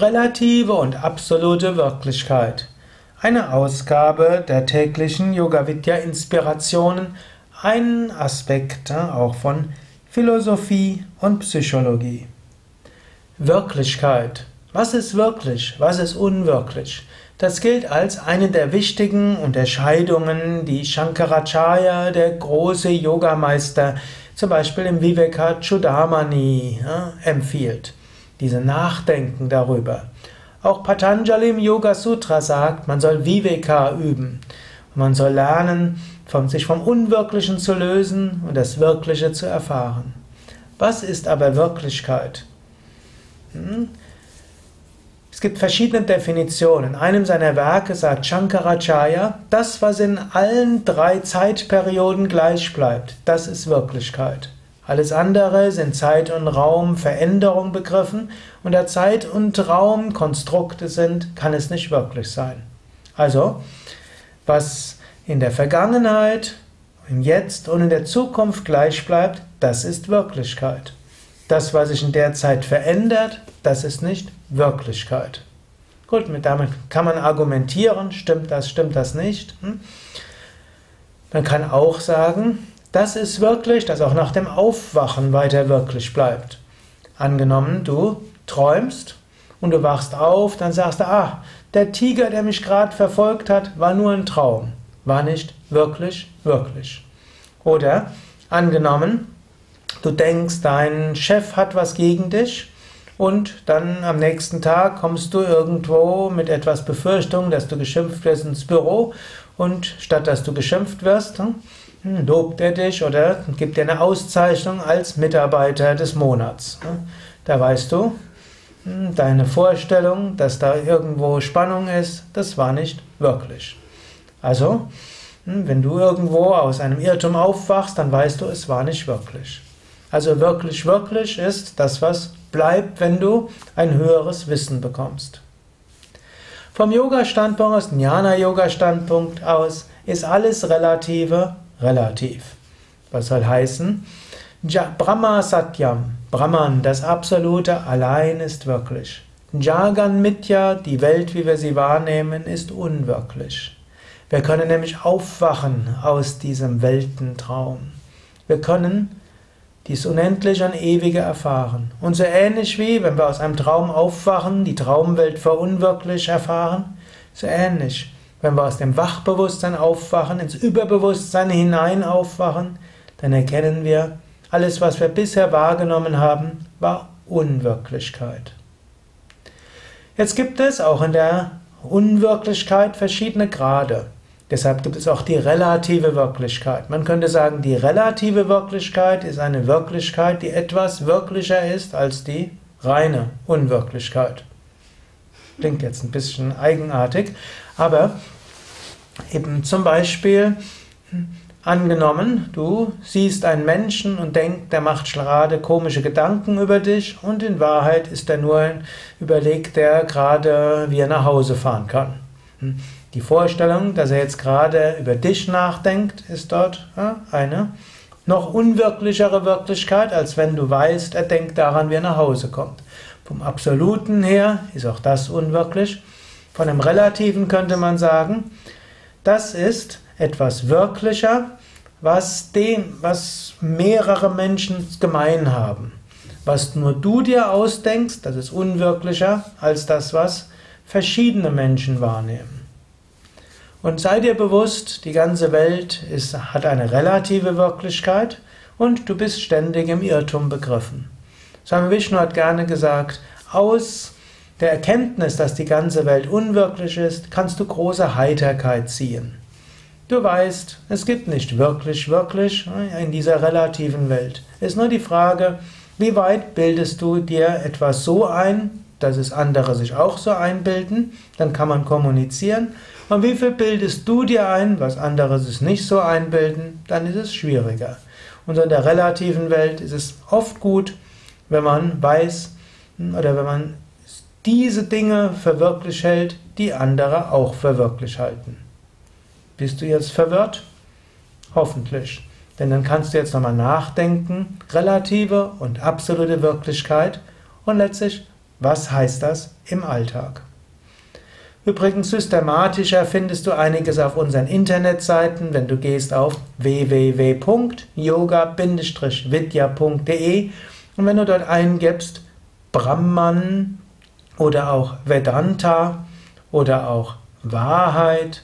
Relative und absolute Wirklichkeit. Eine Ausgabe der täglichen Yoga Vidya Inspirationen, ein Aspekt auch von Philosophie und Psychologie. Wirklichkeit. Was ist wirklich? Was ist unwirklich? Das gilt als eine der wichtigen Unterscheidungen, die Shankaracharya, der große Yogameister, zum Beispiel im Vivekachudamani ja, empfiehlt diese Nachdenken darüber. Auch Patanjali im Yoga Sutra sagt, man soll Viveka üben. Man soll lernen, von sich vom Unwirklichen zu lösen und das Wirkliche zu erfahren. Was ist aber Wirklichkeit? Hm? Es gibt verschiedene Definitionen. In einem seiner Werke sagt Shankaracharya, das, was in allen drei Zeitperioden gleich bleibt, das ist Wirklichkeit. Alles andere sind Zeit und Raum Veränderung begriffen und da Zeit und Raum Konstrukte sind, kann es nicht wirklich sein. Also, was in der Vergangenheit, im Jetzt und in der Zukunft gleich bleibt, das ist Wirklichkeit. Das, was sich in der Zeit verändert, das ist nicht Wirklichkeit. Gut, damit kann man argumentieren, stimmt das, stimmt das nicht. Hm? Man kann auch sagen, das ist wirklich, dass auch nach dem Aufwachen weiter wirklich bleibt. Angenommen, du träumst und du wachst auf, dann sagst du, ah, der Tiger, der mich gerade verfolgt hat, war nur ein Traum, war nicht wirklich, wirklich. Oder angenommen, du denkst, dein Chef hat was gegen dich und dann am nächsten Tag kommst du irgendwo mit etwas Befürchtung, dass du geschimpft wirst ins Büro und statt dass du geschimpft wirst, hm, lobt er dich oder gibt dir eine Auszeichnung als Mitarbeiter des Monats. Da weißt du, hm, deine Vorstellung, dass da irgendwo Spannung ist, das war nicht wirklich. Also, hm, wenn du irgendwo aus einem Irrtum aufwachst, dann weißt du, es war nicht wirklich. Also wirklich, wirklich ist das, was bleibt, wenn du ein höheres Wissen bekommst. Vom Yoga-Standpunkt aus, Jnana-Yoga-Standpunkt aus, ist alles Relative relativ. Was soll heißen? Brahma Satyam, Brahman, das Absolute allein ist wirklich. Jagan Mitya, die Welt, wie wir sie wahrnehmen, ist unwirklich. Wir können nämlich aufwachen aus diesem Weltentraum. Wir können dies Unendliche und Ewige erfahren. Und so ähnlich wie, wenn wir aus einem Traum aufwachen, die Traumwelt für unwirklich erfahren, so ähnlich wenn wir aus dem Wachbewusstsein aufwachen, ins Überbewusstsein hinein aufwachen, dann erkennen wir, alles, was wir bisher wahrgenommen haben, war Unwirklichkeit. Jetzt gibt es auch in der Unwirklichkeit verschiedene Grade. Deshalb gibt es auch die relative Wirklichkeit. Man könnte sagen, die relative Wirklichkeit ist eine Wirklichkeit, die etwas wirklicher ist als die reine Unwirklichkeit. Klingt jetzt ein bisschen eigenartig, aber eben zum Beispiel angenommen, du siehst einen Menschen und denkst, der macht gerade komische Gedanken über dich und in Wahrheit ist er nur ein überlegt, der gerade wie er nach Hause fahren kann. Die Vorstellung, dass er jetzt gerade über dich nachdenkt, ist dort eine noch unwirklichere Wirklichkeit, als wenn du weißt, er denkt daran, wie er nach Hause kommt. Vom Absoluten her ist auch das unwirklich. Von dem Relativen könnte man sagen, das ist etwas wirklicher, was, dem, was mehrere Menschen gemein haben. Was nur du dir ausdenkst, das ist unwirklicher als das, was verschiedene Menschen wahrnehmen. Und sei dir bewusst, die ganze Welt ist, hat eine relative Wirklichkeit und du bist ständig im Irrtum begriffen. Swami Vishnu hat gerne gesagt, aus der Erkenntnis, dass die ganze Welt unwirklich ist, kannst du große Heiterkeit ziehen. Du weißt, es gibt nicht wirklich, wirklich in dieser relativen Welt. Es ist nur die Frage, wie weit bildest du dir etwas so ein, dass es andere sich auch so einbilden, dann kann man kommunizieren. Und wie viel bildest du dir ein, was andere sich nicht so einbilden, dann ist es schwieriger. Und in der relativen Welt ist es oft gut, wenn man weiß oder wenn man diese Dinge für wirklich hält, die andere auch für wirklich halten. Bist du jetzt verwirrt? Hoffentlich. Denn dann kannst du jetzt nochmal nachdenken, relative und absolute Wirklichkeit und letztlich Was heißt das im Alltag? Übrigens systematischer findest du einiges auf unseren Internetseiten, wenn du gehst auf www.yoga-vidya.de und wenn du dort eingibst Brahman oder auch Vedanta oder auch Wahrheit,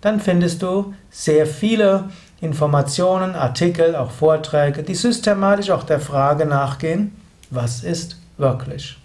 dann findest du sehr viele Informationen, Artikel, auch Vorträge, die systematisch auch der Frage nachgehen, was ist wirklich.